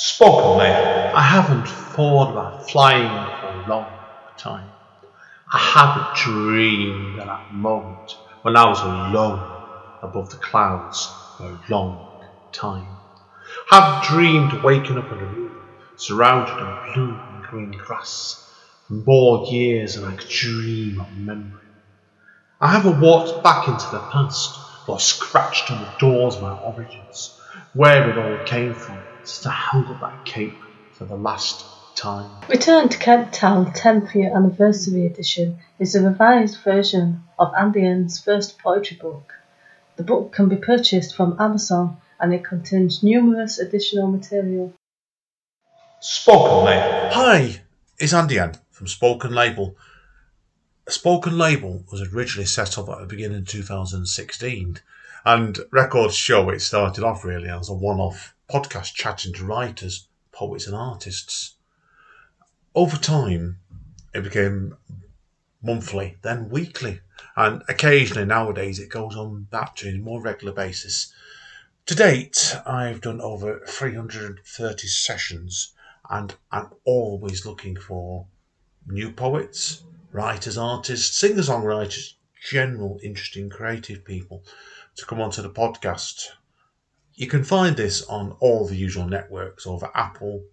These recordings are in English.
Spoken label. I haven't thought about flying for a long time. I haven't dreamed of that moment when I was alone above the clouds for a long time. I haven't dreamed waking up in a room surrounded in blue and green grass for more years than I could dream of remembering. I haven't walked back into the past or scratched on the doors of my origins, where it all came from since I held up that cape for the last time. Return to Kent Town 10th Year Anniversary Edition is a revised version of Andy N's first poetry book. The book can be purchased from Amazon and it contains numerous additional material. Spoken label. Hi, it's Andy N from Spoken Label. Spoken Label was originally set up at the beginning of 2016, and records show it started off really as a one off podcast chatting to writers, poets, and artists. Over time, it became monthly, then weekly, and occasionally nowadays it goes on that to a more regular basis. To date, I've done over 330 sessions, and I'm always looking for new poets, writers, artists, singer songwriters, general interesting creative people to come onto the podcast. You can find this on all the usual networks over Apple,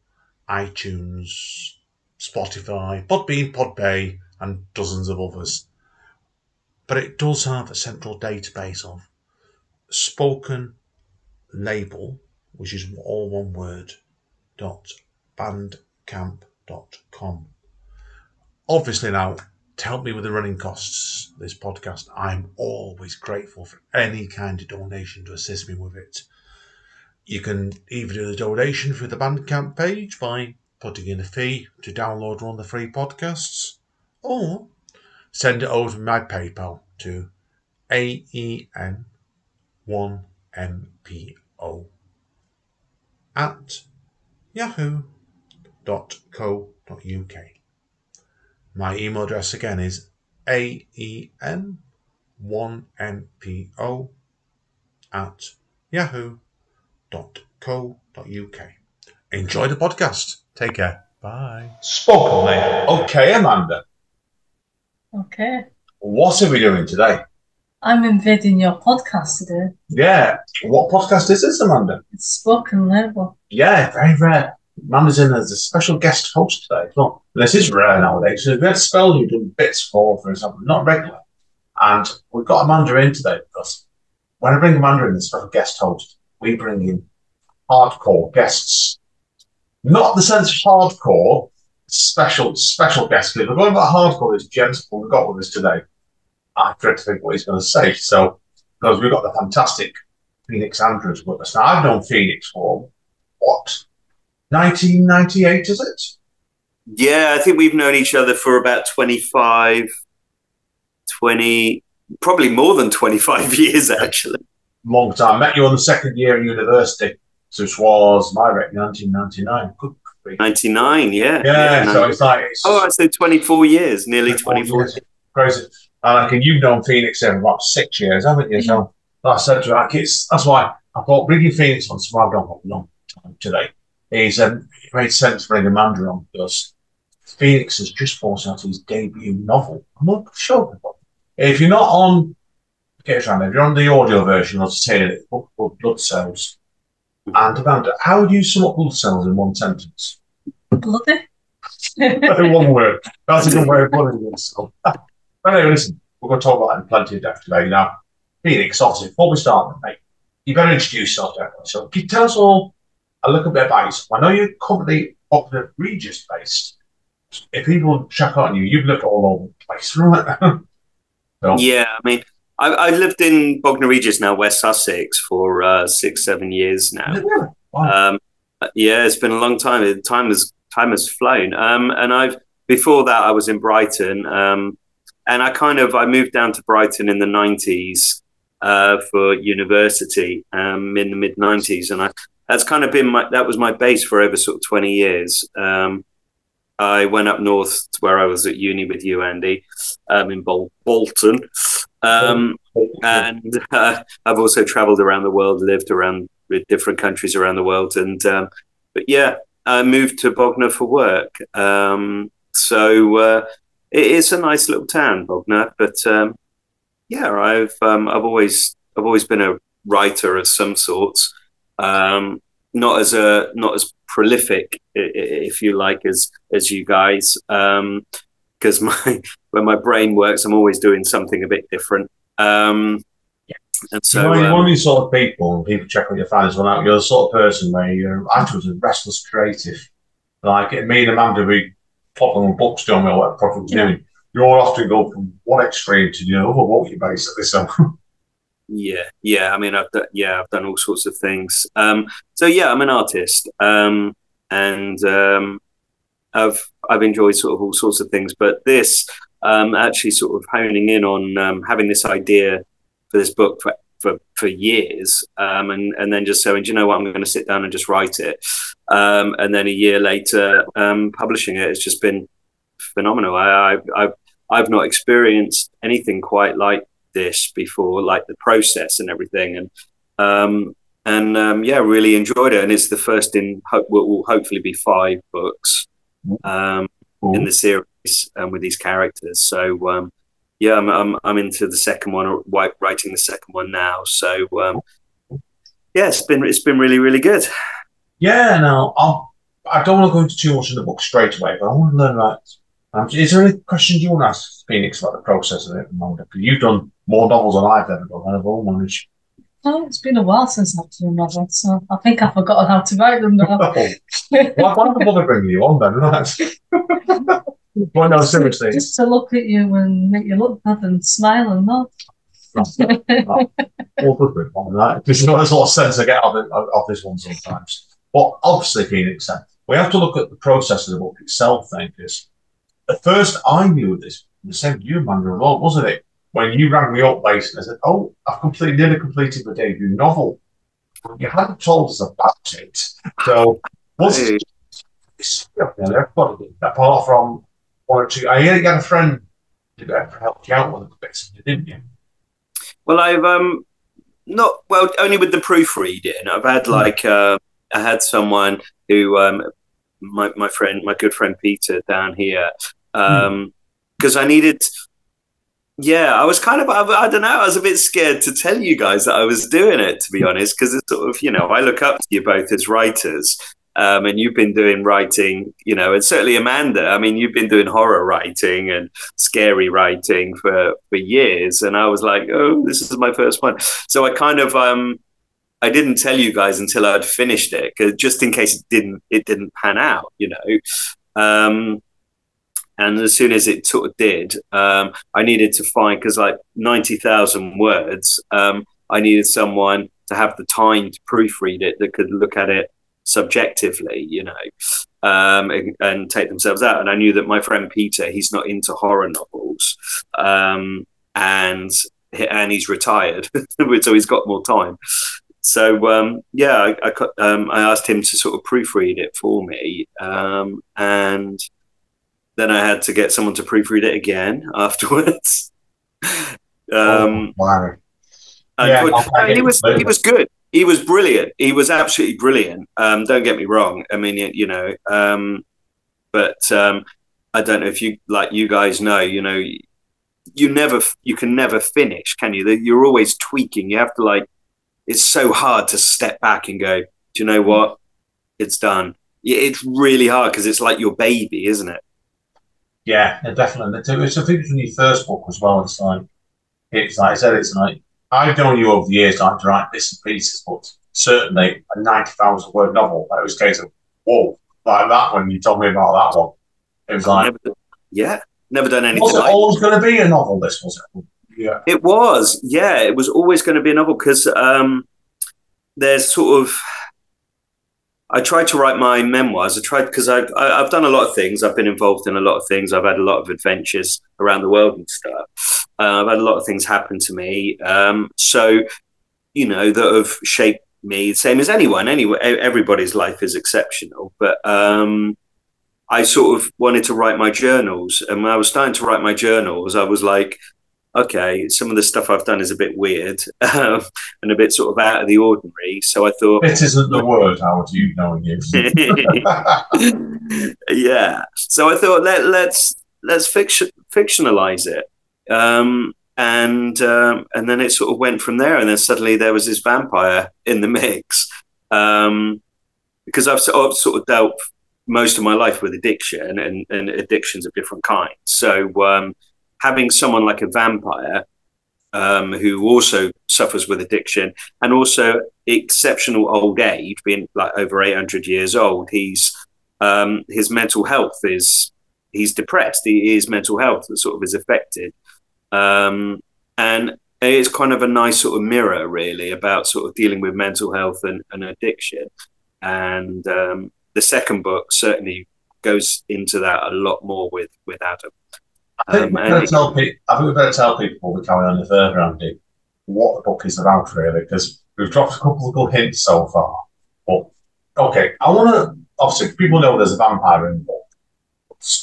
iTunes, Spotify, Podbean, Podbay, and dozens of others. But it does have a central database of spoken label, which is all one word, dot bandcamp.com. Obviously, now to help me with the running costs this podcast, I'm always grateful for any kind of donation to assist me with it. You can either do the donation through the Bandcamp page by putting in a fee to download one of the free podcasts, or send it over to my PayPal to AEN1MPO at yahoo.co.uk. My email address again is aen1npo at yahoo.co.uk. Enjoy the podcast. Take care. Bye. Spoken label. Okay, Amanda, Okay. what are we doing today? I'm invading your podcast today. Yeah, what podcast is this, Amanda? It's spoken label. Yeah, very rare. Amanda's in as a special guest host today as well. This is rare nowadays. So if we had spell you've done bits for, for example, not regular. And we've got Amanda in today because when I bring Amanda in as a special guest host, we bring in hardcore guests. Not the sense of hardcore, special, special guests. We're going about hardcore, this gentleman we've got with us today. I dread to think what he's going to say. So, because we've got the fantastic Phoenix Andrews with us. Now, I've known Phoenix for what? 1998, is it? Yeah, I think we've known each other for about 25, 20, probably more than 25 years, actually. Long time. Met you on the second year in university, which was, my reckon, 1999. Good 99, yeah. Yeah, so nine- it's like, it's oh, I said 24 years, nearly 24 years. Crazy. And I can, you've known Phoenix for about six years, haven't you? So like I said to her, it's, that's why I thought bringing Phoenix on, so I've done for a long time today, is um, it made sense to bring Amanda on because Phoenix has just forced out his debut novel. I'm not sure. If you're not on, get it if you're on the audio version, I'll just hear it, book called Blood Cells. And Amanda, how would you sum up Blood Cells in one sentence? Bloody. in one word. That's a good way of putting it. So. But anyway, listen, we're going to talk about that in plenty of depth today. Now, Phoenix, obviously, before we start, mate, you better introduce yourself, definitely. So, can you tell us all a little bit about yourself? I know you're currently Oxford Regis based. If people check out you, you've lived all over the place, right? so, Yeah, I mean, I, I lived in Bognor Regis now, West Sussex, for uh, six, seven years now. Yeah. Wow. Um, yeah, it's been a long time. Time has time has flown. Um, and I've before that I was in Brighton, um, and I kind of I moved down to Brighton in the nineties uh, for university um, in the mid nineties, and I that's kind of been my that was my base for over sort of twenty years. Um, I went up north to where I was at uni with you, Andy, um, in Bol- Bolton. Um, and uh, I've also traveled around the world, lived around with different countries around the world, and um, but yeah, I moved to Bognor for work. Um, so uh, it is a nice little town, Bognor. But um, yeah, I've um, I've always I've always been a writer of some sorts. Um, not as a not as prolific, if you like, as as you guys. Because um, my when my brain works, I'm always doing something a bit different. Um, and so, you know, you're um, one of these sort of people, and people check on your fans well out. You're the sort of person where you're afterwards a restless creative. Like me and Amanda, we pop on books doing what project yeah. doing. You all often go from one extreme to the other. What you basically so. Yeah, yeah. I mean, I've done, yeah, I've done all sorts of things. Um, so yeah, I'm an artist, um, and um, I've I've enjoyed sort of all sorts of things. But this um, actually sort of honing in on um, having this idea for this book for for, for years, um, and and then just saying, do you know what, I'm going to sit down and just write it, um, and then a year later, um, publishing it. It's just been phenomenal. I, I I've I've not experienced anything quite like this before, like the process and everything, and um, and um, yeah, really enjoyed it. And it's the first in what will hopefully be five books um, in the series um, with these characters. So um, yeah, I'm, I'm, I'm into the second one, or writing the second one now. So um, yeah, it's been it's been really really good. Yeah, now I'll, I don't want to go into too much in the book straight away, but I want to learn about. Um, is there any questions you want to ask Phoenix about the process of it? Because you've done more novels than I've ever done. I've all managed. Oh, it's been a while since I've done novels, so I think I've forgotten how to write them now. why, why don't I bother bringing you on then? Right. well, no, seriously. Just to look at you and make you look good and smile and nod. All good with one, right? Because you know, there's a lot of sense I get of, it, of this one sometimes. But obviously, Phoenix, said, we have to look at the process of the book itself, then, because at first I knew this, the same you, lot, wasn't it? When you rang me up basically, I said, "Oh, I've completely nearly completed my debut novel." You hadn't told us about it, so was it? Everybody apart from one or two. I hear you had a friend who helped you out with the bits, didn't you? Well, I've um not well only with the proofreading. I've had hmm. like uh, I had someone who um my my friend my good friend Peter down here um because mm. I needed yeah, I was kind of, I, I, don't know, I was a bit scared to tell you guys that I was doing it, to be honest, because it's sort of, you know, I look up to you both as writers. Um, and you've been doing writing, you know, and certainly Amanda. I mean, you've been doing horror writing and scary writing for for years, and I was like, oh, this is my first one. So I kind of, um, I didn't tell you guys until I'd finished it, cause just in case it didn't it didn't pan out, you know. Um, and as soon as it sort of did, um, I needed to find because like ninety thousand words, um, I needed someone to have the time to proofread it that could look at it subjectively, you know, um, and, and, take themselves out. And I knew that my friend Peter, he's not into horror novels, um, and and he's retired, so he's got more time. So um, yeah, I, I, um, I, asked him to sort of proofread it for me, um, and then I had to get someone to proofread it again afterwards. um, oh, wow. Yeah, put, he was he was good. He was brilliant. He was absolutely brilliant. Um, don't get me wrong. I mean, you know, um, but um, I don't know if you like you guys know. You know, you never you can never finish, can you? You're always tweaking. You have to like. It's so hard to step back and go. Do you know what? It's done. It's really hard because it's like your baby, isn't it? Yeah, definitely. It's, I think it's from your first book as well. It's like, it's like I said, it's like, I've known you over the years like to write bits and pieces, but certainly a 90,000 word novel, that was a case of, whoa, like that when you told me about that one. It was like, never, yeah, never done anything. Was it like always going to be a novel, this was it? Yeah. It was, yeah, it was always going to be a novel because um, there's sort of, I tried to write my memoirs. I tried because I've I've done a lot of things. I've been involved in a lot of things. I've had a lot of adventures around the world and stuff. Uh, I've had a lot of things happen to me. Um, so, you know, that have shaped me. Same as anyone. Anyway, everybody's life is exceptional. But um, I sort of wanted to write my journals, and when I was starting to write my journals, I was like, okay, some of the stuff I've done is a bit weird um, and a bit sort of out of the ordinary. So I thought, It isn't the word, Howard, you knowing you. yeah. So I thought let let's let's fiction, fictionalize it, um, and um, and then it sort of went from there. And then suddenly there was this vampire in the mix, um, because I've sort of, sort of dealt most of my life with addiction and, and addictions of different kinds. So um, having someone like a vampire um, who also suffers with addiction and also exceptional old age, being like over 800 years old, he's um, his mental health is he's depressed. He, his mental health sort of is affected, um, and it's kind of a nice sort of mirror, really, about sort of dealing with mental health and, and addiction. And um, the second book certainly goes into that a lot more with with Adam. I think, Um, we and better tell people, I think we better tell people before we carry on any further, Andy, what the book is about, really, because we've dropped a couple of little hints so far. But, okay, I want to, obviously, people know there's a vampire in the book.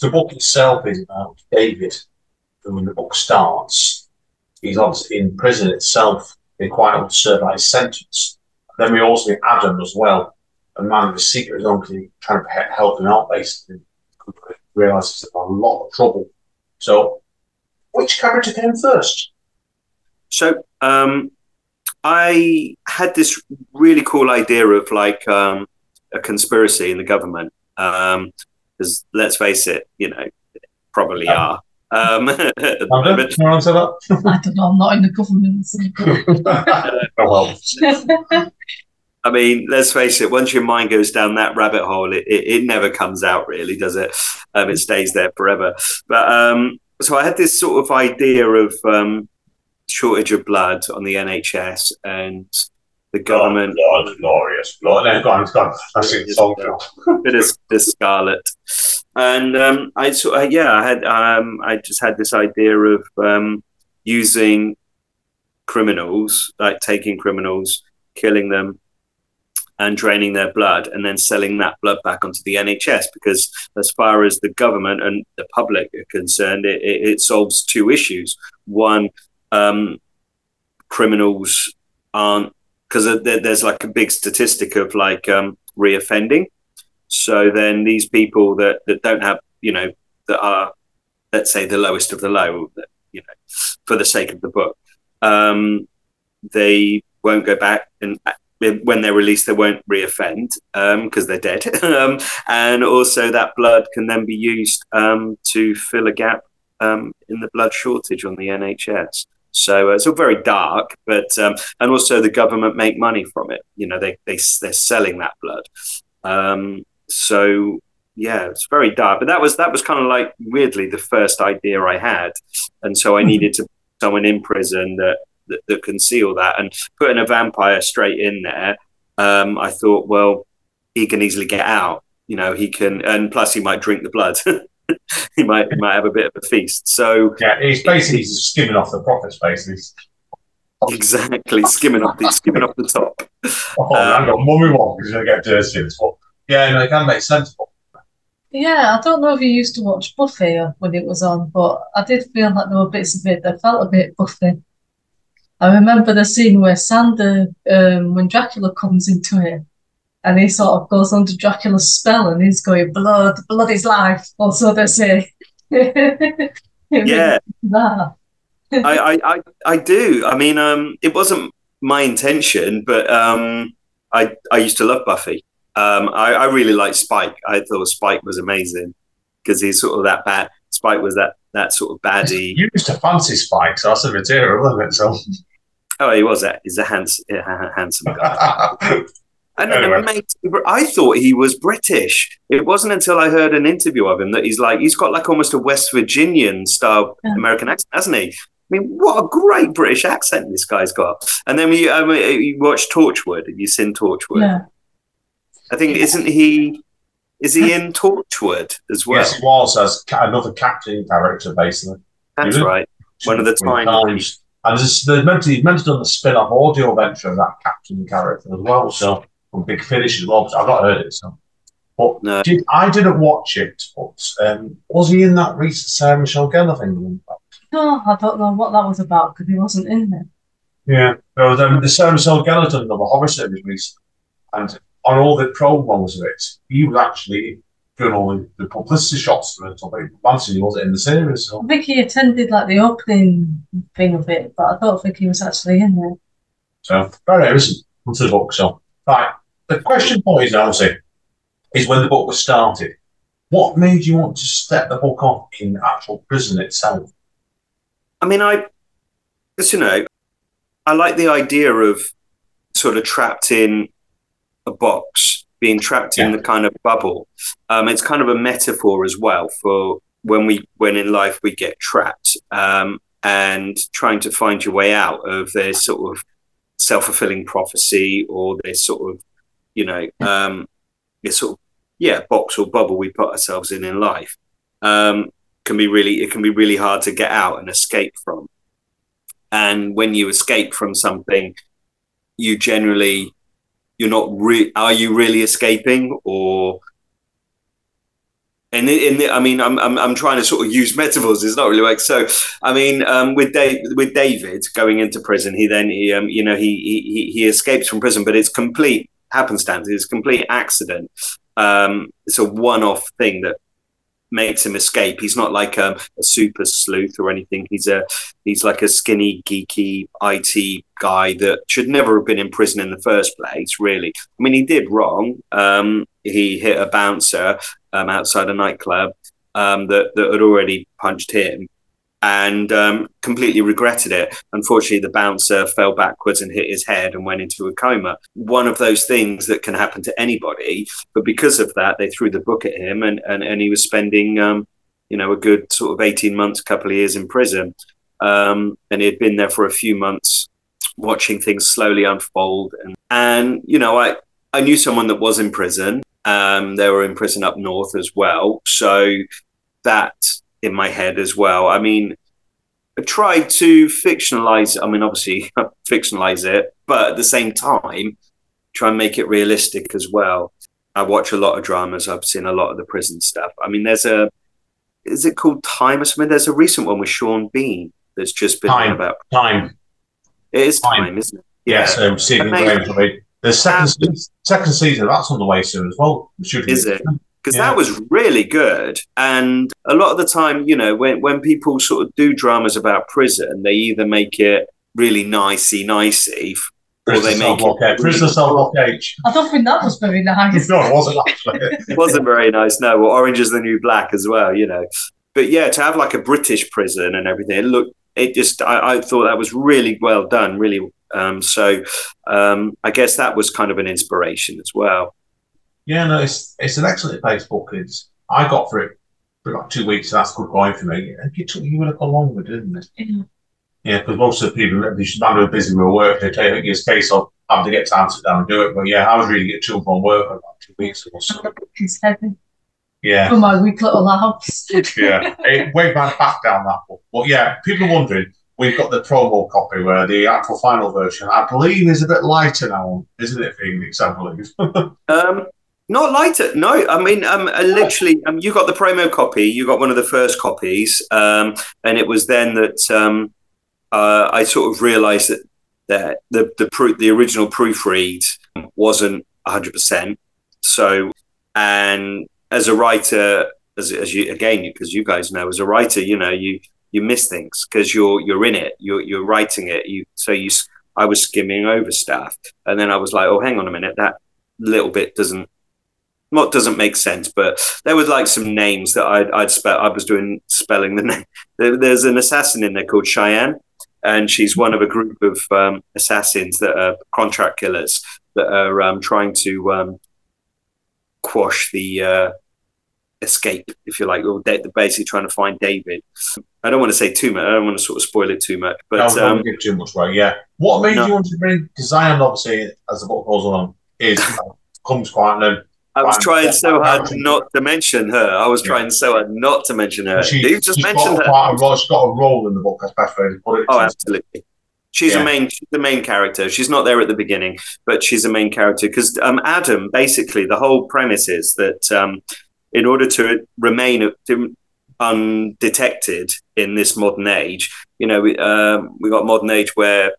The book itself is about David, who when the book starts, he's obviously in prison itself, been quite able to serve his sentence. Then we also get Adam as well, a man with a secret he's trying to help him out, basically. Realises he's in a lot of trouble. So, which character came first? So um, I had this really cool idea of like um, a conspiracy in the government. Because let's face it, you know, probably are. Um, at the Amanda, moment. can you answer that? I don't know, I'm not in the government. so- oh, well. I mean, let's face it. Once your mind goes down that rabbit hole, it, it, it never comes out, really, does it? Um, it stays there forever. But um, so I had this sort of idea of um, shortage of blood on the NHS and the government. Lord, glorious. Lord, no, go on, go on. I see the song bit of the Scarlet, and um, I sort of, yeah, I had um, I just had this idea of um, using criminals, like taking criminals, killing them, and draining their blood, and then selling that blood back onto the NHS. Because as far as the government and the public are concerned, it, it, it solves two issues. One, um, criminals aren't because there, there's like a big statistic of like um, reoffending. So then these people that, that don't have, you know, that are, let's say, the lowest of the low, you know, for the sake of the book, um, they won't go back and when they're released, they won't reoffend because they're dead. um, and also that blood can then be used um, to fill a gap um, in the blood shortage on the NHS. So uh, it's all very dark, but um, and also the government make money from it. You know, they they they're selling that blood. Um, so yeah, it's very dark. But that was that was kind of like weirdly the first idea I had, and so I needed to put someone in prison that that, that can see all that, and putting a vampire straight in there. Um, I thought, well, he can easily get out. You know, he can, and plus he might drink the blood. he might he might have a bit of a feast. So Yeah, he's basically he's skimming off the profits, basically. exactly, skimming off the skimming off the top. Oh, Um, hang on, mummy one, because you're going to get dirty in this one. Yeah, no, it can make sense. But Yeah, I don't know if you used to watch Buffy when it was on, but I did feel like there were bits of it that felt a bit Buffy. I remember the scene where Xander, um, when Dracula comes into it, and he sort of goes under Dracula's spell, and he's going, "Blood, blood is life," or so they say. Yeah, I, I, I, I do. I mean, um, it wasn't my intention, but um, I, I used to love Buffy. Um, I, I really liked Spike. I thought Spike was amazing because he's sort of that bad. Spike was that that sort of baddie. you used to fancy Spike, so that's the material, wasn't it? So, Oh, he was that. He's a handsome, handsome guy. I Anyway. mate. I thought he was British. It wasn't until I heard an interview of him that he's like he's got like almost a West Virginian style Yeah. American accent, hasn't he? I mean, what a great British accent this guy's got. And then we um, you watch Torchwood. Have you seen Torchwood? Yeah. I think isn't he? Is he in Torchwood as well? yes, he was as another captain character, basically. That's right. One of the With tiny- times. And there's, there's meant to, he's meant to done the spin off audio venture of that captain character as well. So, from Big Finish as well. 'cause I've not heard it. So, but No. did, I didn't watch it. But um, was he in that recent Sarah Michelle Gellar thing? No, I don't know what that was about because he wasn't in there. Yeah. There was um, the Sarah Michelle Gellarton of a horror series recently, and on all the promos of it, he was actually doing all the, the publicity shots for it. So Manson, he wasn't in the series. So. I think he attended like the opening thing of it, but I don't think he was actually in there. So very interesting. Onto the book. So right, the question for you now, obviously, is when the book was started. What made you want to step the book off in actual prison itself? I mean, I, because you know, I like the idea of sort of trapped in a box, being trapped in the kind of bubble. Um, it's kind of a metaphor as well for when we, when in life we get trapped um, and trying to find your way out of this sort of self fulfilling prophecy or this sort of, you know, um, this sort of yeah box or bubble we put ourselves in in life. Um, can be really it can be really hard to get out and escape from and when you escape from something you generally you're not re- are you really escaping or and in the, I mean, I'm, I'm I'm trying to sort of use metaphors. It's not really like so. I mean, um, with Dave, with David going into prison, he then he um, you know he, he he escapes from prison, but it's complete happenstance. It's complete accident. Um, it's a one-off thing that makes him escape. He's not like um, a super sleuth or anything. He's a he's like a skinny, geeky IT guy that should never have been in prison in the first place. Really, I mean, he did wrong. Um, he hit a bouncer um, outside a nightclub um, that that had already punched him. And um, completely regretted it. Unfortunately, the bouncer fell backwards and hit his head and went into a coma. One of those things that can happen to anybody. But because of that, they threw the book at him, and and, and he was spending um, you know, a good sort of 18 months, couple of years in prison. Um, and he had been there for a few months watching things slowly unfold. And, and you know, I, I knew someone that was in prison. Um, they were in prison up north as well. So that in my head as well. I mean, I tried to fictionalize, I mean, obviously fictionalize it, but at the same time, try and make it realistic as well. I watch a lot of dramas. I've seen a lot of the prison stuff. I mean, there's a, is it called Time or something? There's a recent one with Sean Bean that's just been Time. about. Time. It is Time. time, isn't it? Yeah, so Stephen. Graham's the second um, se- second season that's on the way soon as well. Shooting Is it? Because Yeah. that was really good. And a lot of the time, you know, when when people sort of do dramas about prison, they either make it really nicey nicey, or Prisoner they Cell make Block it H. Prisoner Cell Block H. I don't think that was very nice. No, it wasn't actually. it wasn't very nice. No, or Orange is the New Black as well, you know. But yeah, to have like a British prison and everything, it looked. It just, I, I thought that was really well done, really. Um, so, um, I guess that was kind of an inspiration as well. Yeah, no, it's it's an excellent place book. It's I got for it for about two weeks. And that's good going for me. And it took you a little longer, didn't it? Yeah. Yeah, because most of the people, they just man who busy with work, they take it's a case of having to get time to sit down and do it. But yeah, I was really getting to and from work for about two weeks ago. So It's heavy yeah, for my weak little house. yeah, it weighed my back down that book. But yeah, people are wondering. We've got the promo copy where the actual final version, I believe, is a bit lighter now, isn't it, Phoenix? I believe. Um, not lighter. No, I mean, um, uh, literally, um, you got the promo copy. You got one of the first copies, um, and it was then that um, uh, I sort of realised that that the the proof, the original proofread wasn't hundred percent. So, and as a writer, as, as you again, because you guys know, as a writer, you know, you you miss things because you're you're in it. You're you're writing it. You so you. I was skimming over stuff, and then I was like, "Oh, hang on a minute, that little bit doesn't not doesn't make sense, but there was like some names that I'd, I'd spell. I was doing spelling the name. There, there's an assassin in there called Cheyenne, and she's one of a group of um, assassins that are contract killers that are um, trying to um, quash the uh, escape, if you like, or they're basically trying to find David. I don't want to say too much. I don't want to sort of spoil it too much, but don't um, give too much away. Yeah. What made No. you want to bring design? Obviously, as the book goes along, is uh, comes quite and I was trying so hard not to mention her. I was Yeah. trying so hard not to mention her. she, you just mentioned got her. quite role. She's got a role in the book. That's best way to put it. Oh, absolutely. She's Yeah. a main, she's the main character. She's not there at the beginning, but she's a main character because um, Adam. Basically, the whole premise is that um, in order to remain, undetected in this modern age. You know, we, um, we got modern age where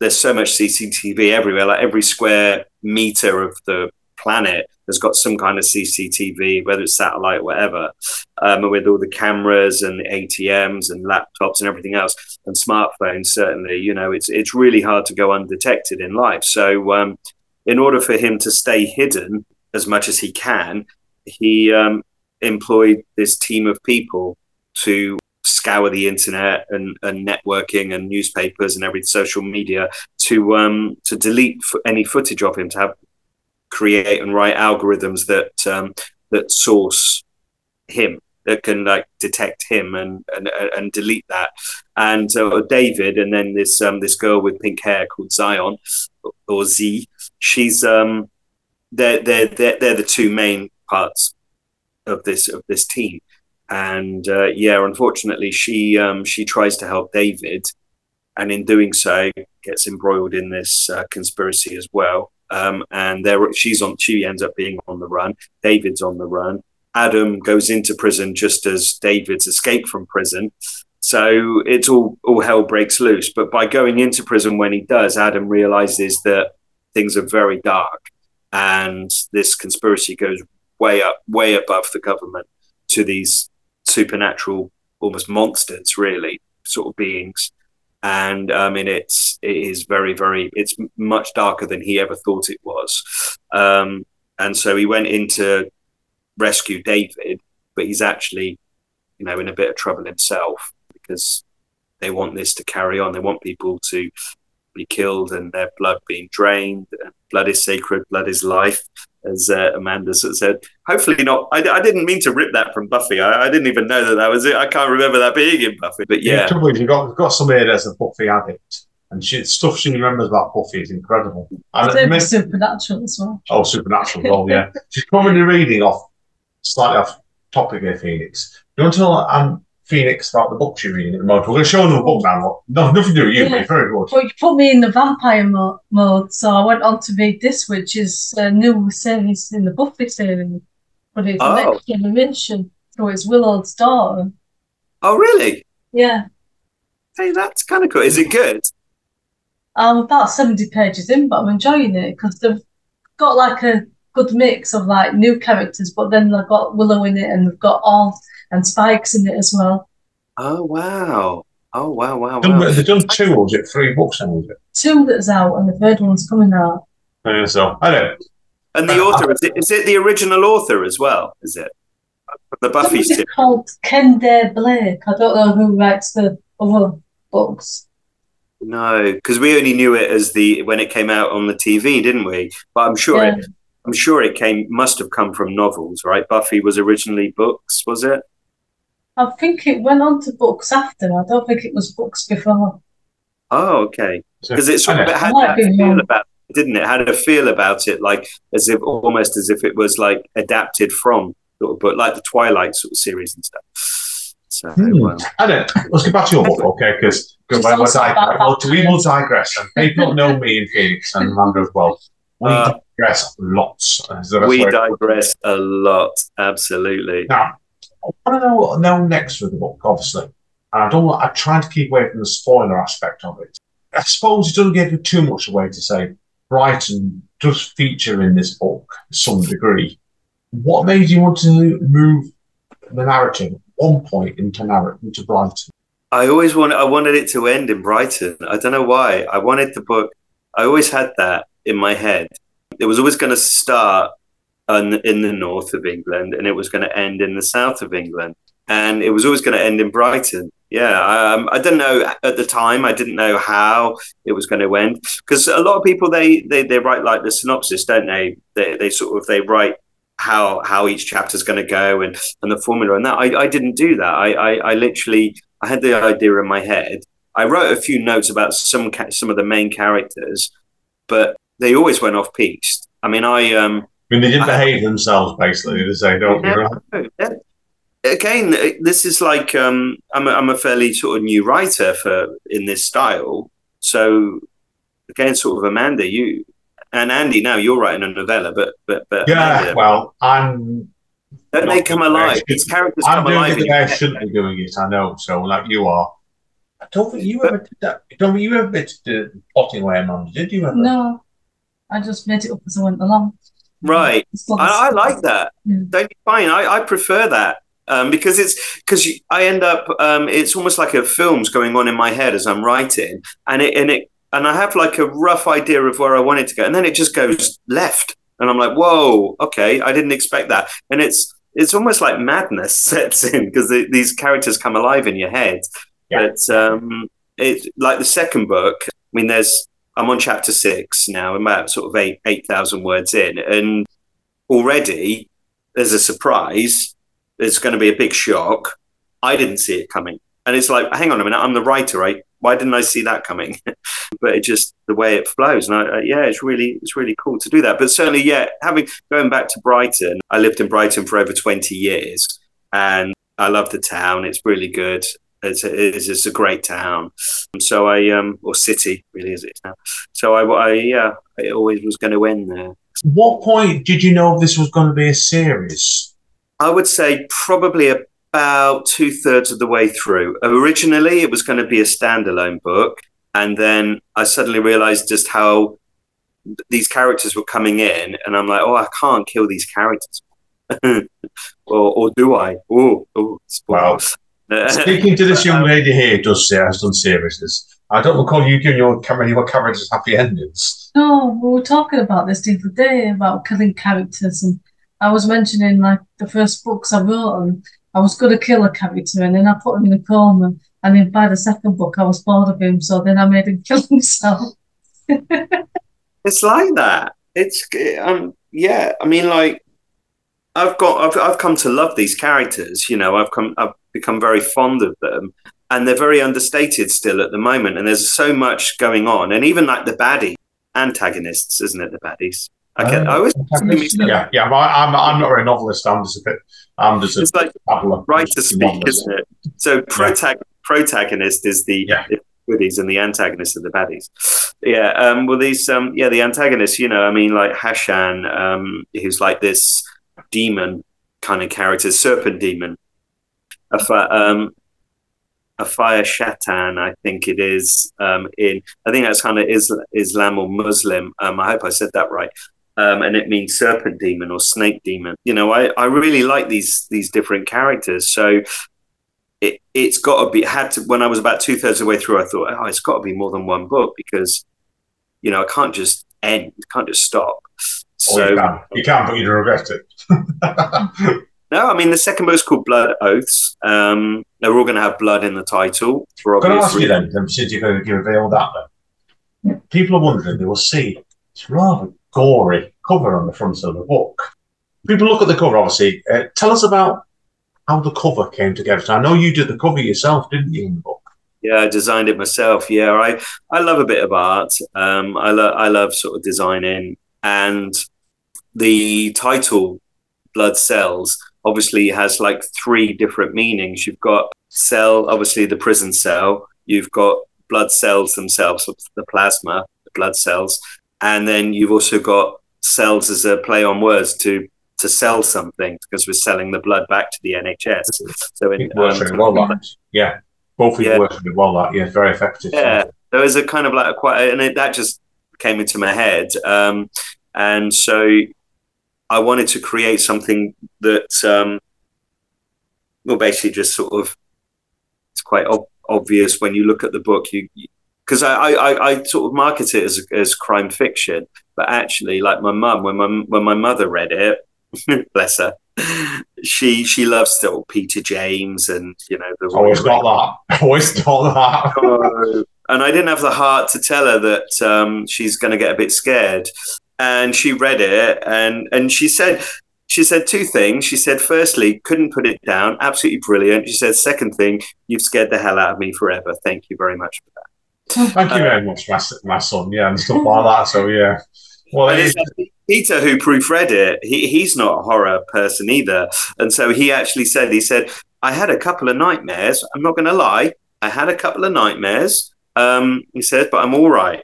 there's so much CCTV everywhere. Like every square meter of the planet has got some kind of CCTV, whether it's satellite or whatever, um, with all the cameras and ATMs and laptops and everything else, and smartphones. Certainly, you know, it's it's really hard to go undetected in life. So, um, in order for him to stay hidden as much as he can, he um, employed this team of people to scour the internet and, and networking and newspapers and every social media to um, to delete f- any footage of him to have create and write algorithms that um, that source him that can like detect him and and, and delete that. And uh, David and then this um, this girl with pink hair called Zion or Z she's um they're, they're they're they're the two main parts of this of this team. And uh, yeah unfortunately she um she tries to help David and in doing so gets embroiled in this uh, conspiracy as well um, and there she's on. She ends up being on the run. David's on the run. Adam goes into prison just as David's escaped from prison. So it's all all hell breaks loose. But by going into prison when he does, Adam realizes that things are very dark, and this conspiracy goes way up, way above the government to these supernatural, almost monsters, really, sort of beings and I mean it's it is very very it's much darker than he ever thought it was, um, and so he went in to rescue David, but he's actually you know in a bit of trouble himself because they want this to carry on. They want people to be killed and their blood being drained. Blood is sacred. Blood is life as uh, Amanda said. Hopefully not. I, I, didn't mean to rip that from Buffy. I, I, didn't even know that that was it. I can't remember that being in Buffy. But yeah, the trouble is, you've got, you've got somebody that's a Buffy addict, and she, stuff she remembers about Buffy is incredible. And it's supernatural as well. Oh, supernatural as well. Yeah, she's probably reading off slightly off topic of Phoenix. Do You want to tell um, Phoenix about the books you're reading at the moment. We're going to show them a book now. No, nothing to do with you, yeah. but very good. Well, you put me in the vampire mo- mode, so I went on to read this, which is a new series in the Buffy series, but it's oh. next generation. So it's Willow's daughter. Oh, really? Yeah. Hey, that's kind of cool. Is it good? I'm about 70 pages in, but I'm enjoying it because they've got like a good mix of like new characters, but then they've got Willow in it and they've got all and Spike's in it as well. Oh wow! Oh wow! Wow! wow. They've done two, or is it three books? Now, is it two that's out, and the third one's coming out. Yeah, so I don't. And the author is it, is it the original author as well? Is it the Buffy series? called Kendare Blake. I don't know who writes the other books. No, because we only knew it as the when it came out on the TV, didn't we? But I'm sure yeah. it. I'm sure it came must have come from novels, right? Buffy was originally books, was it? I think it went on to books after. I don't think it was books before. Oh, okay. Because it sort of had that feel about it, didn't it? Had a feel about it, like as if almost as if it was like adapted from sort of book, like the Twilight sort of series and stuff. So, hmm. um, I don't. Let's get back to your book, okay? Because we, we will digress. And people know me in Phoenix and Amanda as well. We uh, digress lots. We digress a lot, absolutely. Now, I want to know what know next with the book, obviously. And I don't. I try to keep away from the spoiler aspect of it. I suppose it doesn't give too much away to say Brighton does feature in this book to some degree. What made you want to move the narrative at one point into narrative into Brighton? I always wanted. I wanted it to end in Brighton. I don't know why. I wanted the book. I always had that in my head. It was always going to start in the north of England, and it was going to end in the south of England, and it was always going to end in Brighton. Yeah, um, I don't know at the time. I didn't know how it was going to end because a lot of people they, they they write like the synopsis, don't they? They they sort of they write how how each chapter is going to go and and the formula and that. I, I didn't do that. I, I I literally I had the idea in my head. I wrote a few notes about some some of the main characters, but they always went off piste. I mean, I um mean, they did behave themselves basically to say, don't yeah, you? Yeah. Again, this is like um, I'm, a, I'm a fairly sort of new writer for in this style. So again, sort of Amanda, you and Andy. Now you're writing a novella, but but but yeah. Amanda, well, I'm Don't Not they come the way I alive? These characters I'm come doing alive. it in the your I shouldn't be doing it. I know. So, like you are. I don't think you ever did that. I don't think you ever did the plotting way, Amanda. Did you ever? No, I just made it up as I went along. Right. I, not I, I a- like that. Yeah. Don't you find? I, I prefer that um, because it's because I end up. Um, it's almost like a film's going on in my head as I'm writing, and it and it and I have like a rough idea of where I want it to go, and then it just goes left, and I'm like, whoa, okay, I didn't expect that, and it's it's almost like madness sets in because these characters come alive in your head. Yeah. But um, it like the second book. I mean, there's I'm on chapter six now, I'm about sort of eight eight thousand words in, and already there's a surprise. There's going to be a big shock. I didn't see it coming, and it's like, hang on a minute, I'm the writer, right? Why didn't I see that coming? but it just the way it flows, and I, uh, yeah, it's really it's really cool to do that. But certainly, yeah, having going back to Brighton, I lived in Brighton for over twenty years, and I love the town. It's really good. It's a, it's a great town. And so I um or city really is it now. So I, I yeah, I always was going to end there. What point did you know this was going to be a series? I would say probably about two thirds of the way through. Originally, it was going to be a standalone book, and then I suddenly realized just how these characters were coming in, and I'm like, oh, I can't kill these characters. or, or do I? Oh, oh, Well, Speaking to this young lady here, does say has done services. I don't recall you giving your camera your characters happy endings. No, we were talking about this the other day about killing characters, and I was mentioning like the first books I wrote, and I was going to kill a character, and then I put him in a coma, and then by the second book I was bored of him, so then I made him kill himself. it's like that. It's um yeah. I mean, like I've got I've I've come to love these characters. You know, I've come I've become very fond of them, and they're very understated still at the moment. And there's so much going on, and even like the baddie antagonists, isn't it? The baddies. I get. I always Yeah, yeah. but I, I'm I'm not a novelist. I'm just a bit. I'm just a it's like babbler. right to speak, Novelist. isn't it? So protag- protagonist is the Yeah. goodies and the antagonist are the baddies. Yeah. Um, well, these, um, yeah, the antagonists, you know, I mean, like Hashan, um, who's like this demon kind of character, serpent demon. A fi- um, a fire shatan, I think it is. Um, in I think that's kind of Islam, Islam or Muslim. Um, I hope I said that right. Um, and it means serpent demon or snake demon. You know, I, I really like these these different characters. So it it's got to be had to. When I was about two thirds of the way through, I thought, oh, it's got to be more than one book because you know I can't just end, can't just stop. So you can, you can, but you'd regret it. no, I mean the second book's called Blood Oaths. Um, they're all going to have blood in the title for Can I ask you reasons. then, then, since going to reveal that then? People are wondering, they will see it's rather gory cover on the front of the book. People look at the cover, obviously. Uh, tell us about how the cover came together. So I know you did the cover yourself, didn't you, in the book? Yeah, I designed it myself. Yeah, I I love a bit of art. Um, I love I love sort of designing, and the title "Blood Cells" obviously has like three different meanings. You've got cell, obviously the prison cell. You've got blood cells themselves, the plasma, the blood cells, and then you've also got cells as a play on words to to sell something because we're selling the blood back to the NHS. So in It works um, really well, that. Yeah. Both of you Yeah. work really well, that. Yeah, very effective. yeah there was a kind of like a quite and it, that just came into my head um and so i wanted to create something that um well basically just sort of it's quite ob- obvious when you look at the book you because I, I i sort of market it as as crime fiction but actually like my mum when my when my mother read it bless her she she loves still peter james and you know the Always got that. Always got that. And I didn't have the heart to tell her that um, she's going to get a bit scared. And she read it, and and she said she said two things. She said, firstly, couldn't put it down, absolutely brilliant. She said, second thing, you've scared the hell out of me forever. Thank you very much for that. Thank you very much, my, my son. Yeah, and stuff like that. So, yeah. Well, it's Peter, who proofread it, he, he's not a horror person either. And so he actually said, he said, I had a couple of nightmares. I'm not going to lie. I had a couple of nightmares. Um, he said, but I'm all right.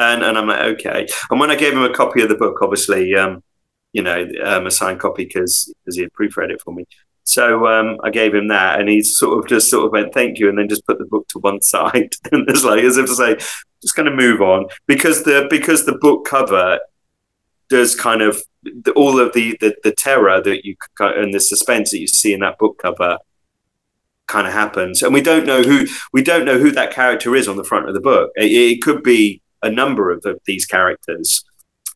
And, and I'm like, okay. And when I gave him a copy of the book, obviously, um, you know, um, a signed copy because he had proofread it for me. So um, I gave him that, and he sort of just sort of went, "Thank you," and then just put the book to one side, and it's like as if to say, "Just going to move on," because the because the book cover does kind of the, all of the, the the terror that you and the suspense that you see in that book cover kind of happens, and we don't know who we don't know who that character is on the front of the book. It, it could be a number of, of these characters,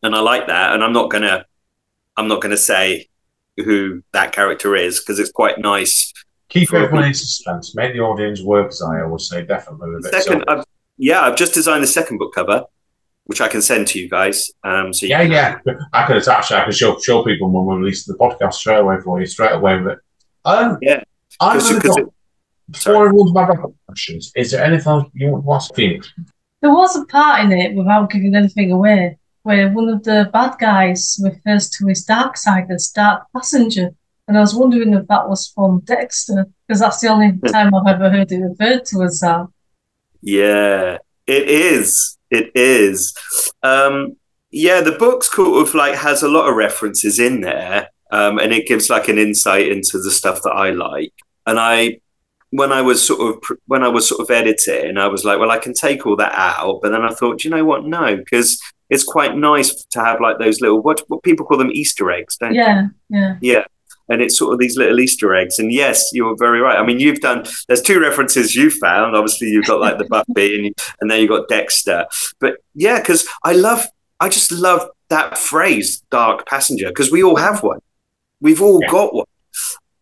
and I like that. And I'm not gonna I'm not gonna say who that character is because it's quite nice. Keep everyone in suspense. Make the audience work, as I always say, definitely. Second, it. I've, yeah, I've just designed the second book cover, which I can send to you guys. Um, so yeah, yeah, I can attach. I can show show people when we release the podcast straight away for you, straight away with it. Um, yeah, I'm going to before I move my questions, is there anything you want to ask Phoenix? There was a part in it, without giving anything away, where one of the bad guys refers to his dark side as Dark Passenger. And I was wondering if that was from Dexter, because that's the only time I've ever heard it referred to as that. Yeah, it is. It is. Um, yeah, the book's sort of like has a lot of references in there, um, and it gives like an insight into the stuff that I like. And I when I was sort of when I was sort of editing, I was like, well, I can take all that out. But then I thought, you know what? No, because it's quite nice to have like those little what what people call them Easter eggs, don't yeah, you? Yeah, yeah. And it's sort of these little Easter eggs. And yes, you were very right. I mean, you've done. There's two references you found. Obviously, you've got like the Buffy, and and then you got Dexter. But yeah, because I love. I just love that phrase, "dark passenger," because we all have one. We've all yeah. got one.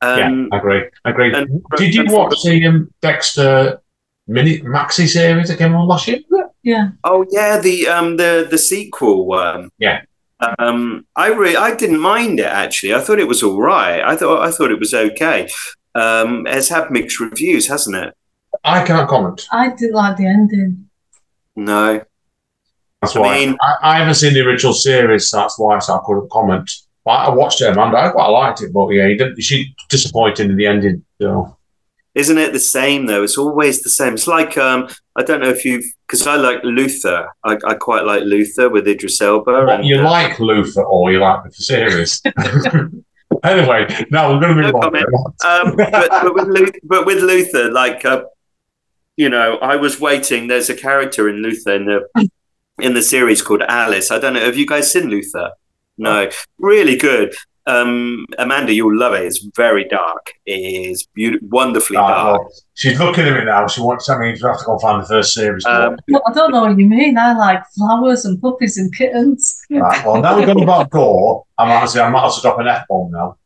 Um, yeah, I agree. I agree. And, Did you watch the um, Dexter mini maxi series that came on last year? Yeah. Oh yeah, the um the the sequel one. Yeah. Um, I really I didn't mind it actually. I thought it was all right. I thought I thought it was okay. Um, it's had mixed reviews, hasn't it? I can't comment. I didn't like the ending. No. That's why I, mean, I, I haven't seen the original series. So that's why so I couldn't comment. I watched it, Amanda. I quite liked it, but yeah, he didn't, she disappointed in the ending. So. Isn't it the same though? It's always the same. It's like um, I don't know if you've because I like Luther. I, I, quite like Luther with Idris Elba. What, and, you uh, like Luther, or you like the series? anyway, now we're going to move no on. Um, but, but, with Luther, but, with Luther, like uh, you know, I was waiting. There's a character in Luther in the in the series called Alice. I don't know. Have you guys seen Luther? No, really good. Um, Amanda, you'll love it. It's very dark. It is beautiful, wonderfully ah, dark. Well, she's looking at me now. She wants. I mean, you have to go find the first series. Um, well, I don't know what you mean. I like flowers and puppies and kittens. Right, well, now we're going about gore. I'm say I might also drop an f bomb now.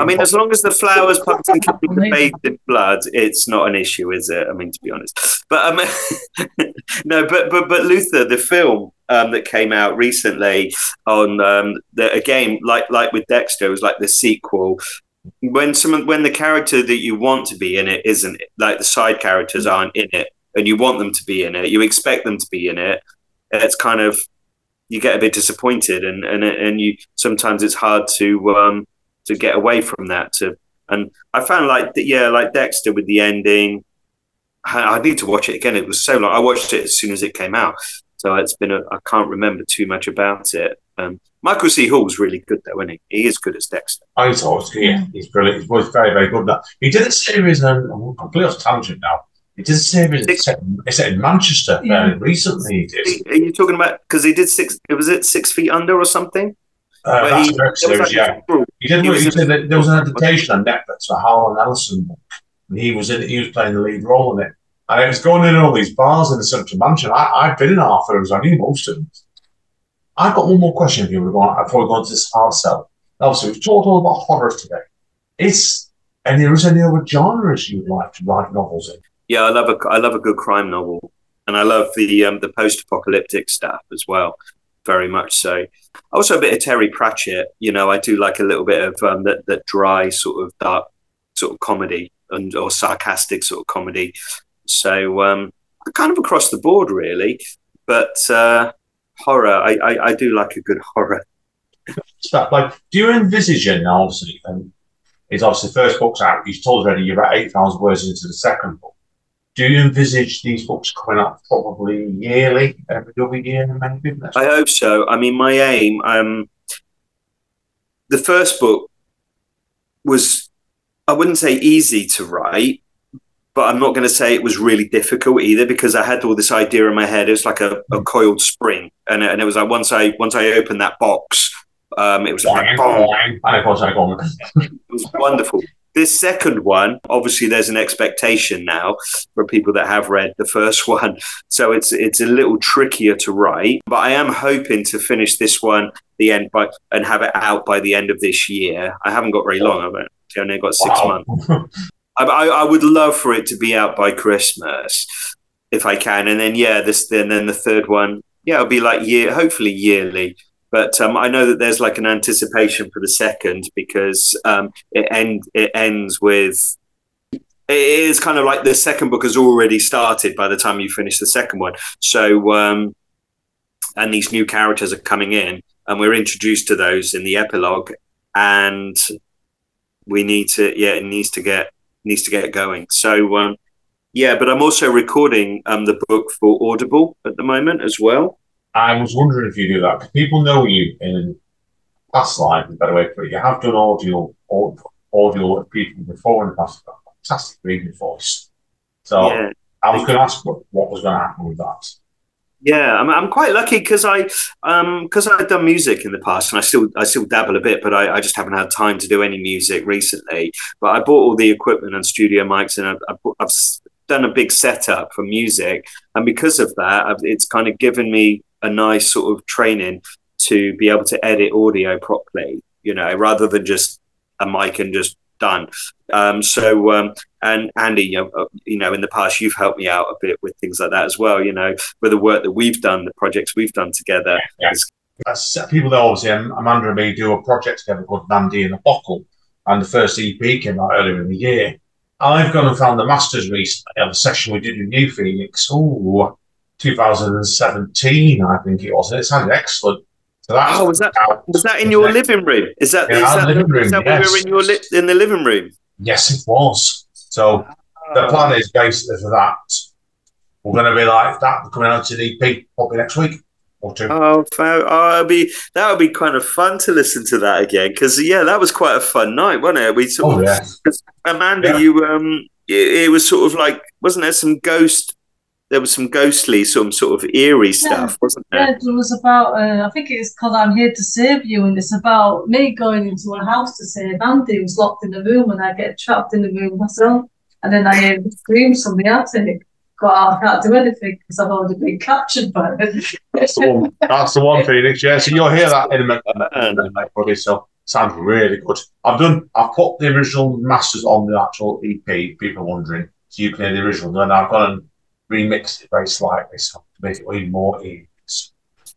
I mean, as long as the flowers pumpkin can bathed in blood, it's not an issue, is it? I mean, to be honest. But um, no, but but but Luther, the film um, that came out recently on um, the again, like like with Dexter, it was like the sequel. When someone when the character that you want to be in it isn't like the side characters aren't in it, and you want them to be in it, you expect them to be in it. It's kind of you get a bit disappointed, and and and you sometimes it's hard to um, to get away from that. To and I found like yeah, like Dexter with the ending. I need to watch it again. It was so long. I watched it as soon as it came out, so it's been a, I can't remember too much about it. Um, Michael C. Hall's really good though, isn't he? He is good as Dexter. Oh, he's always good. yeah, he's brilliant. He's very very good. He did a series. Um, I'm completely off tangent now. He did a series. It's set, set in Manchester yeah. recently. He did. Are you talking about because he did six? Was it Six Feet Under or something? Uh, that's he, correct, series, yeah. He did. He, he said that there was an adaptation on Netflix for Harlan Ellison, and he was in. He was playing the lead role in it, and it was going in all these bars in the central mansion. I, I've been in Arthur's. I knew most of them. I've got one more question for you before we go into this hard sell. Obviously, we've talked all about horror today. Is and there is any other genres you'd like to write novels in? Yeah, I love a I love a good crime novel, and I love the um, the post apocalyptic stuff as well very much so. Also, a bit of Terry Pratchett. You know, I do like a little bit of um, that that dry sort of dark sort of comedy and or sarcastic sort of comedy. So um, kind of across the board, really. But uh, horror, I, I, I do like a good horror. Stuff like, do you envisage it now? Obviously, it's obviously the first book's out. You've told already you're about eight thousand words into the second book do you envisage these books coming up probably yearly, every other year, maybe? I hope so. I mean, my aim, um, the first book was I wouldn't say easy to write, but I'm not going to say it was really difficult either because I had all this idea in my head. It was like a, a coiled spring, and, and it was like once I once I opened that box, um, it was like boom. it was wonderful. This second one, obviously, there's an expectation now for people that have read the first one, so it's it's a little trickier to write. But I am hoping to finish this one the end by and have it out by the end of this year. I haven't got very long I've only got six wow. months. I, I, would love for it to be out by Christmas if I can, and then yeah, this then then the third one, yeah, it'll be like year, hopefully yearly. But um, I know that there's like an anticipation for the second because um, it end it ends with it is kind of like the second book has already started by the time you finish the second one. So um, and these new characters are coming in, and we're introduced to those in the epilogue, and we need to yeah, it needs to get needs to get going. So um, yeah, but I'm also recording um, the book for Audible at the moment as well. I was wondering if you do that. Because people know you in past life, by the way, but you have done audio audio with people before in the past. Fantastic reading voice. So yeah. I was going to ask what, what was going to happen with that. Yeah, I'm, I'm quite lucky because I because um, I've done music in the past and I still I still dabble a bit, but I, I, just haven't had time to do any music recently. But I bought all the equipment and studio mics, and I've, I've, I've done a big setup for music, and because of that, I've, it's kind of given me a nice sort of training to be able to edit audio properly. You know, rather than just a mic and just done. Um, so, um, and Andy, you know, you know, in the past, you've helped me out a bit with things like that as well. You know, with the work that we've done, the projects we've done together. Yeah, yeah. people know, obviously, Amanda and me do a project together called Mandy in a Bottle, and the first EP came out earlier in the year. I've gone and found the masters recently on a session we did in New Phoenix. Oh, 2017, I think it was. And it sounded excellent. So oh, was that was that in your living room? Is that, is that, living room, is that yes. we were in your li- in the living room? Yes, it was. So the ah. plan is basically for that. We're going to be like that coming out to the EP probably next week or two. Oh, oh be that would be kind of fun to listen to that again because yeah, that was quite a fun night, wasn't it? We sort oh, of, yeah. Amanda, yeah. you um, it, it was sort of like wasn't there some ghost there was some ghostly, some sort of eerie stuff, yeah. wasn't there? Yeah, it was about. Uh, I think it's called "I'm Here to Save You," and it's about me going into a house to save Andy, who's locked in the room, and I get trapped in the room myself, and then I hear screams from the attic. But I can't do anything because I've already been captured by it. That's the one, That's the one Phoenix. Yeah, so you'll hear that in a minute, buddy. So sounds really good. I've done. I've put the original masters on the actual EP. People wondering, so you can hear the original. Then I've gone and remixed it very slightly so to make it even more easy.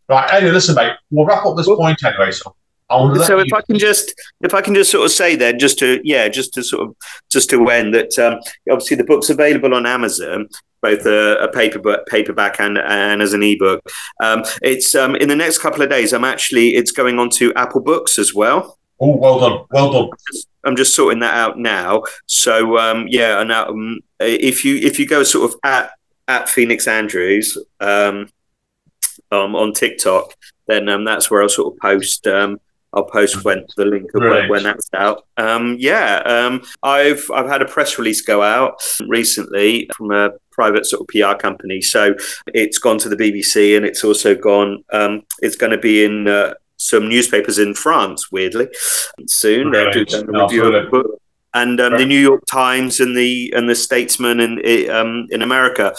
Right, anyway, listen, mate. We'll wrap up this well, point anyway. So, so if you... I can just, if I can just sort of say then, just to yeah, just to sort of just to end that um, obviously the book's available on Amazon, both a, a paperback, paperback and and as an ebook. Um, it's um, in the next couple of days. I'm actually it's going on to Apple Books as well. Oh, well done, well done. I'm just sorting that out now. So um, yeah, and um, if you if you go sort of at at Phoenix Andrews um, um, on TikTok, then um, that's where I'll sort of post. Um, I'll post when the link of when, when that's out. Um, yeah, um, I've I've had a press release go out recently from a private sort of PR company. So it's gone to the BBC and it's also gone. Um, it's going to be in uh, some newspapers in France. Weirdly, soon they're doing a review of the book and um, right. the New York Times and the and the Statesman in um, in America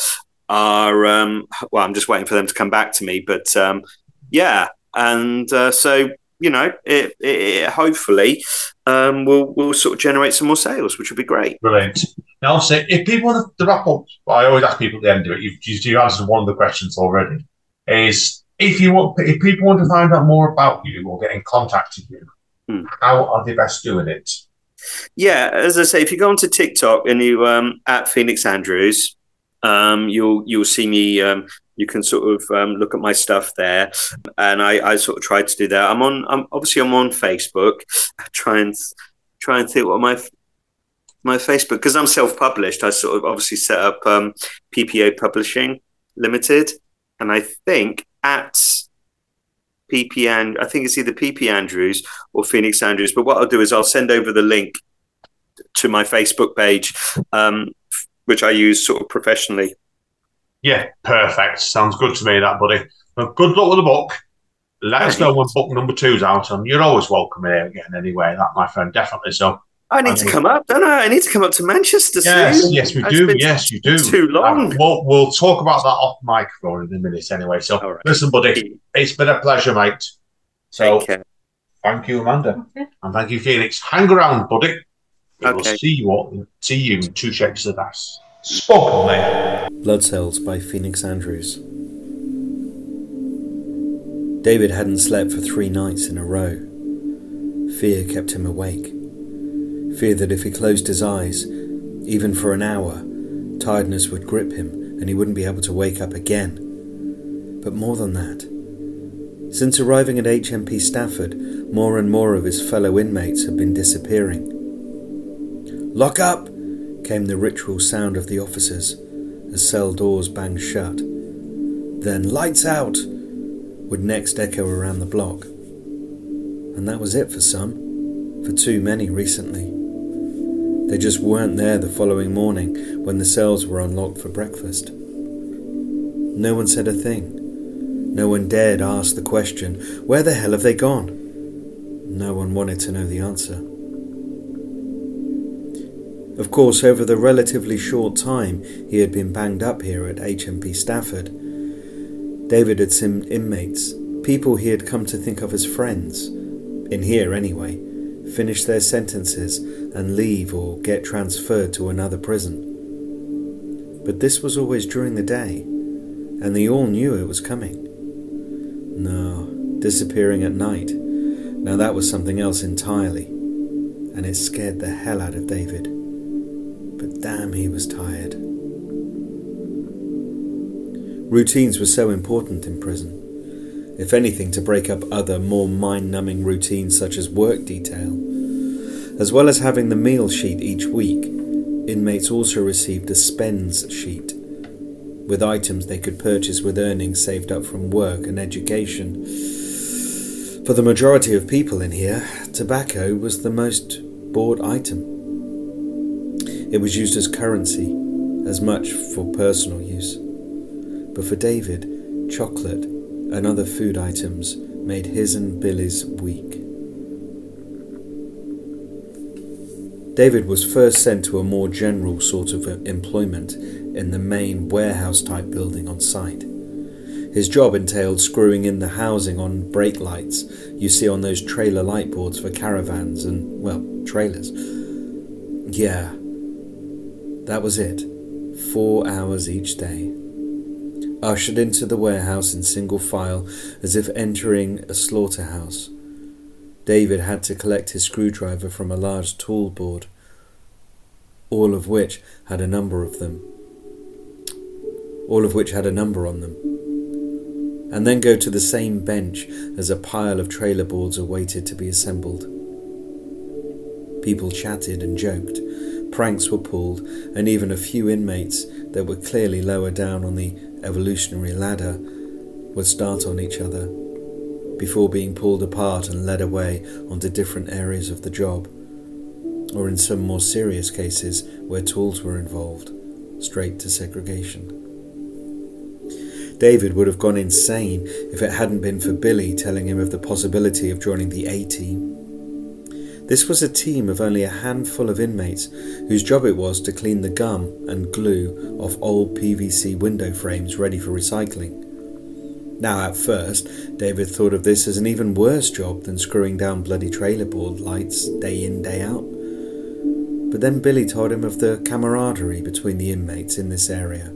are um, well. I'm just waiting for them to come back to me, but um, yeah, and uh, so you know, it, it hopefully um, will will sort of generate some more sales, which would be great. Brilliant. Now, say if people want to wrap up, I always ask people at the end of it. You've, you answered one of the questions already. Is if you want, if people want to find out more about you or get in contact with you, hmm. how are they best doing it? Yeah, as I say, if you go onto TikTok and you um, at Phoenix Andrews, um, you'll you'll see me. Um, you can sort of um, look at my stuff there, and I, I sort of tried to do that. I'm on. I'm obviously I'm on Facebook. I try and try and think what my my Facebook because I'm self-published. I sort of obviously set up um, PPA Publishing Limited, and I think at PP and I think it's either PP Andrews or Phoenix Andrews. But what I'll do is I'll send over the link to my Facebook page, um, which I use sort of professionally. Yeah, perfect. Sounds good to me, that buddy. Well, good luck with the book. Let us know when book number two's out, and you're always welcome here again anyway. That, my friend, definitely. So I need to come up, don't I? I need to come up to Manchester Yes, soon. yes, we It's do. Yes, you do. Too long. Uh, we'll, we'll talk about that off microphone in a minute anyway. So, All right. listen, buddy, it's been a pleasure, mate. So, Take care. thank you, Amanda. Okay. And thank you, Phoenix. Hang around, buddy. We will see you all, see you in two shakes of the ass. Spoken Label. Blood Cells by Phoenix Andrews. David hadn't slept for three nights in a row. Fear kept him awake. Fear that if he closed his eyes, even for an hour, tiredness would grip him and he wouldn't be able to wake up again. But more than that, since arriving at HMP Stafford, more and more of his fellow inmates had been disappearing. Lock up! came the ritual sound of the officers as cell doors banged shut. Then lights out would next echo around the block. And that was it for some, for too many recently. They just weren't there the following morning when the cells were unlocked for breakfast. No one said a thing. No one dared ask the question, where the hell have they gone? No one wanted to know the answer. Of course, over the relatively short time he had been banged up here at HMP Stafford, David had seen inmates, people he had come to think of as friends, in here anyway, finish their sentences and leave or get transferred to another prison. But this was always during the day, and they all knew it was coming. No, disappearing at night. Now that was something else entirely, and it scared the hell out of David. Damn, he was tired. Routines were so important in prison. If anything, to break up other, more mind numbing routines such as work detail. As well as having the meal sheet each week, inmates also received a spends sheet with items they could purchase with earnings saved up from work and education. For the majority of people in here, tobacco was the most bought item. It was used as currency, as much for personal use. But for David, chocolate and other food items made his and Billy's week. David was first sent to a more general sort of employment in the main warehouse type building on site. His job entailed screwing in the housing on brake lights you see on those trailer light boards for caravans and, well, trailers. Yeah, that was it. Four hours each day. Ushered into the warehouse in single file as if entering a slaughterhouse. David had to collect his screwdriver from a large tool board, all of which had a number of them. All of which had a number on them. And then go to the same bench as a pile of trailer boards awaited to be assembled. People chatted and joked, pranks were pulled, and even a few inmates that were clearly lower down on the evolutionary ladder would start on each other before being pulled apart and led away onto different areas of the job, or in some more serious cases where tools were involved, straight to segregation. David would have gone insane if it hadn't been for Billy telling him of the possibility of joining the A team. This was a team of only a handful of inmates whose job it was to clean the gum and glue off old PVC window frames ready for recycling. Now, at first, David thought of this as an even worse job than screwing down bloody trailer board lights day in, day out. But then Billy told him of the camaraderie between the inmates in this area,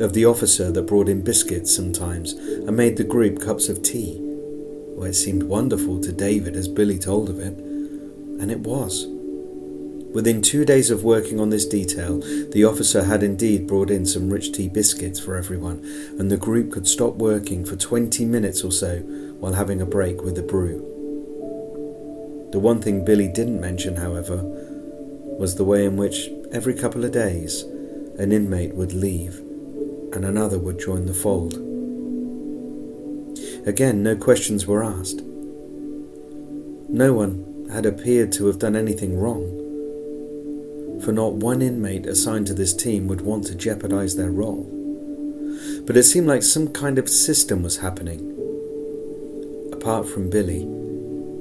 of the officer that brought in biscuits sometimes and made the group cups of tea. Well, it seemed wonderful to David as Billy told of it, and it was. Within two days of working on this detail, the officer had indeed brought in some rich tea biscuits for everyone, and the group could stop working for 20 minutes or so while having a break with a brew. The one thing Billy didn't mention, however, was the way in which every couple of days an inmate would leave and another would join the fold. Again, no questions were asked. No one had appeared to have done anything wrong, for not one inmate assigned to this team would want to jeopardize their role. But it seemed like some kind of system was happening. Apart from Billy,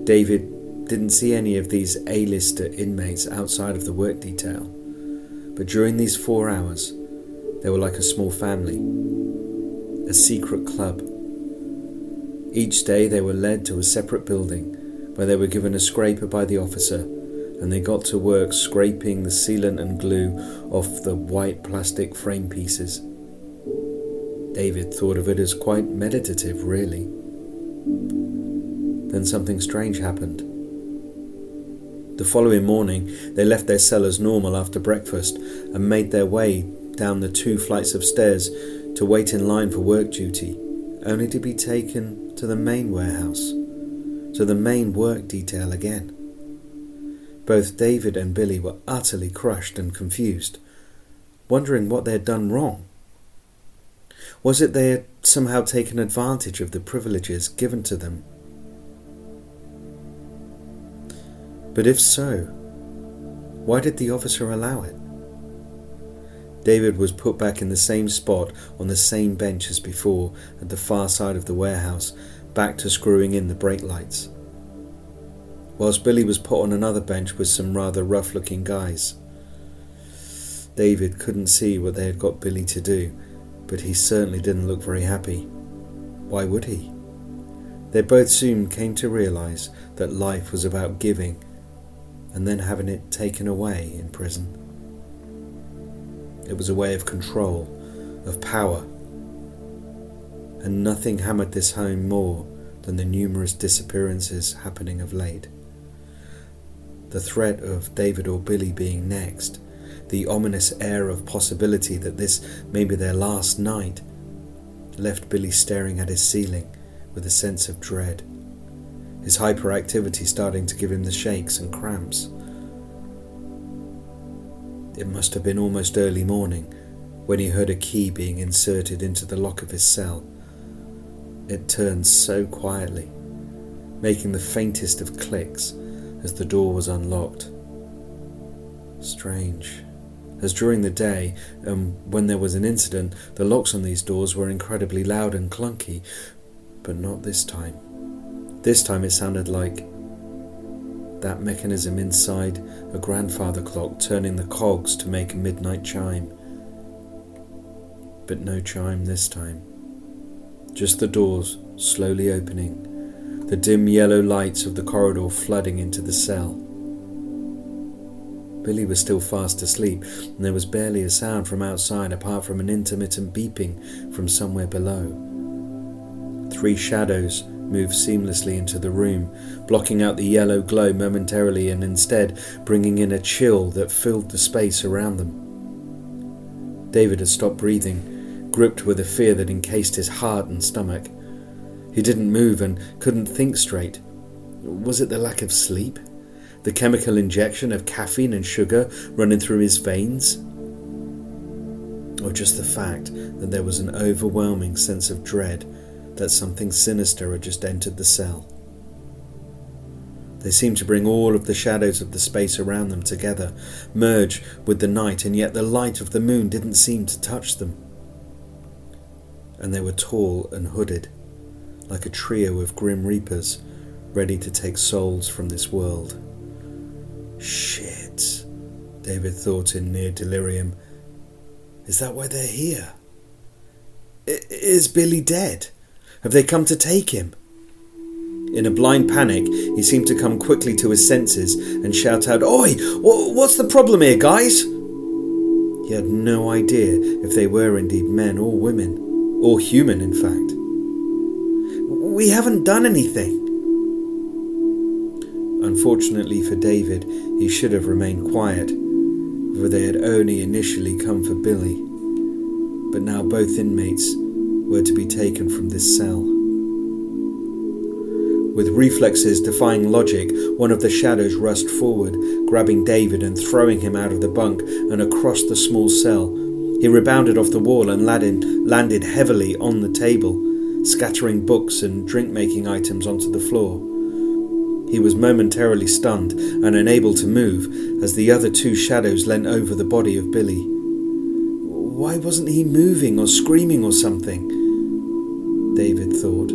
David didn't see any of these A-lister inmates outside of the work detail. But during these four hours, they were like a small family, a secret club. Each day they were led to a separate building where they were given a scraper by the officer and they got to work scraping the sealant and glue off the white plastic frame pieces. David thought of it as quite meditative, really. Then something strange happened. The following morning, they left their cell as normal after breakfast and made their way down the two flights of stairs to wait in line for work duty, only to be taken to the main warehouse, to the main work detail again. Both David and Billy were utterly crushed and confused, wondering what they had done wrong. Was it they had somehow taken advantage of the privileges given to them But if so, why did the officer allow it? David was put back in the same spot on the same bench as before at the far side of the warehouse, back to screwing in the brake lights. Whilst Billy was put on another bench with some rather rough looking guys. David couldn't see what they had got Billy to do, but he certainly didn't look very happy. Why would he? They both soon came to realize that life was about giving and then having it taken away in prison. It was a way of control, of power, and nothing hammered this home more than the numerous disappearances happening of late. The threat of David or Billy being next, the ominous air of possibility that this may be their last night, left Billy staring at his ceiling with a sense of dread his hyperactivity starting to give him the shakes and cramps. It must have been almost early morning when he heard a key being inserted into the lock of his cell. It turned so quietly, making the faintest of clicks as the door was unlocked. Strange, as during the day, and um, when there was an incident, the locks on these doors were incredibly loud and clunky, but not this time. This time it sounded like that mechanism inside a grandfather clock turning the cogs to make a midnight chime. But no chime this time. Just the doors slowly opening, the dim yellow lights of the corridor flooding into the cell. Billy was still fast asleep, and there was barely a sound from outside apart from an intermittent beeping from somewhere below. Three shadows moved seamlessly into the room, blocking out the yellow glow momentarily and instead bringing in a chill that filled the space around them. David had stopped breathing, gripped with a fear that encased his heart and stomach. He didn't move and couldn't think straight. Was it the lack of sleep? The chemical injection of caffeine and sugar running through his veins? Or just the fact that there was an overwhelming sense of dread that something sinister had just entered the cell. They seemed to bring all of the shadows of the space around them together, merge with the night, and yet the light of the moon didn't seem to touch them. And they were tall and hooded, like a trio of grim reapers, ready to take souls from this world. Shit, David thought in near delirium. Is that why they're here? I- is Billy dead? Have they come to take him? In a blind panic, he seemed to come quickly to his senses and shout out, Oi! What's the problem here, guys? He had no idea if they were indeed men or women, or human, in fact. We haven't done anything. Unfortunately for David, he should have remained quiet, for they had only initially come for Billy. But now both inmates were to be taken from this cell. With reflexes defying logic, one of the shadows rushed forward, grabbing David and throwing him out of the bunk and across the small cell. He rebounded off the wall and landed, landed heavily on the table, scattering books and drink making items onto the floor. He was momentarily stunned and unable to move as the other two shadows leant over the body of Billy. Why wasn't he moving or screaming or something? David thought.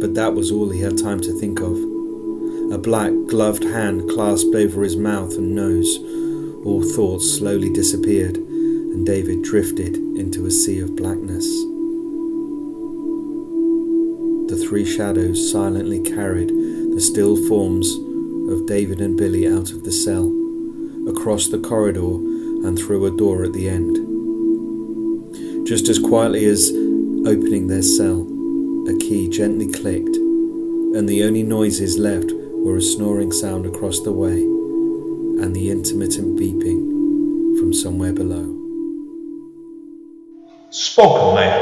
But that was all he had time to think of. A black, gloved hand clasped over his mouth and nose. All thoughts slowly disappeared, and David drifted into a sea of blackness. The three shadows silently carried the still forms of David and Billy out of the cell, across the corridor, and through a door at the end. Just as quietly as opening their cell, a key gently clicked, and the only noises left were a snoring sound across the way and the intermittent beeping from somewhere below. Spoken Label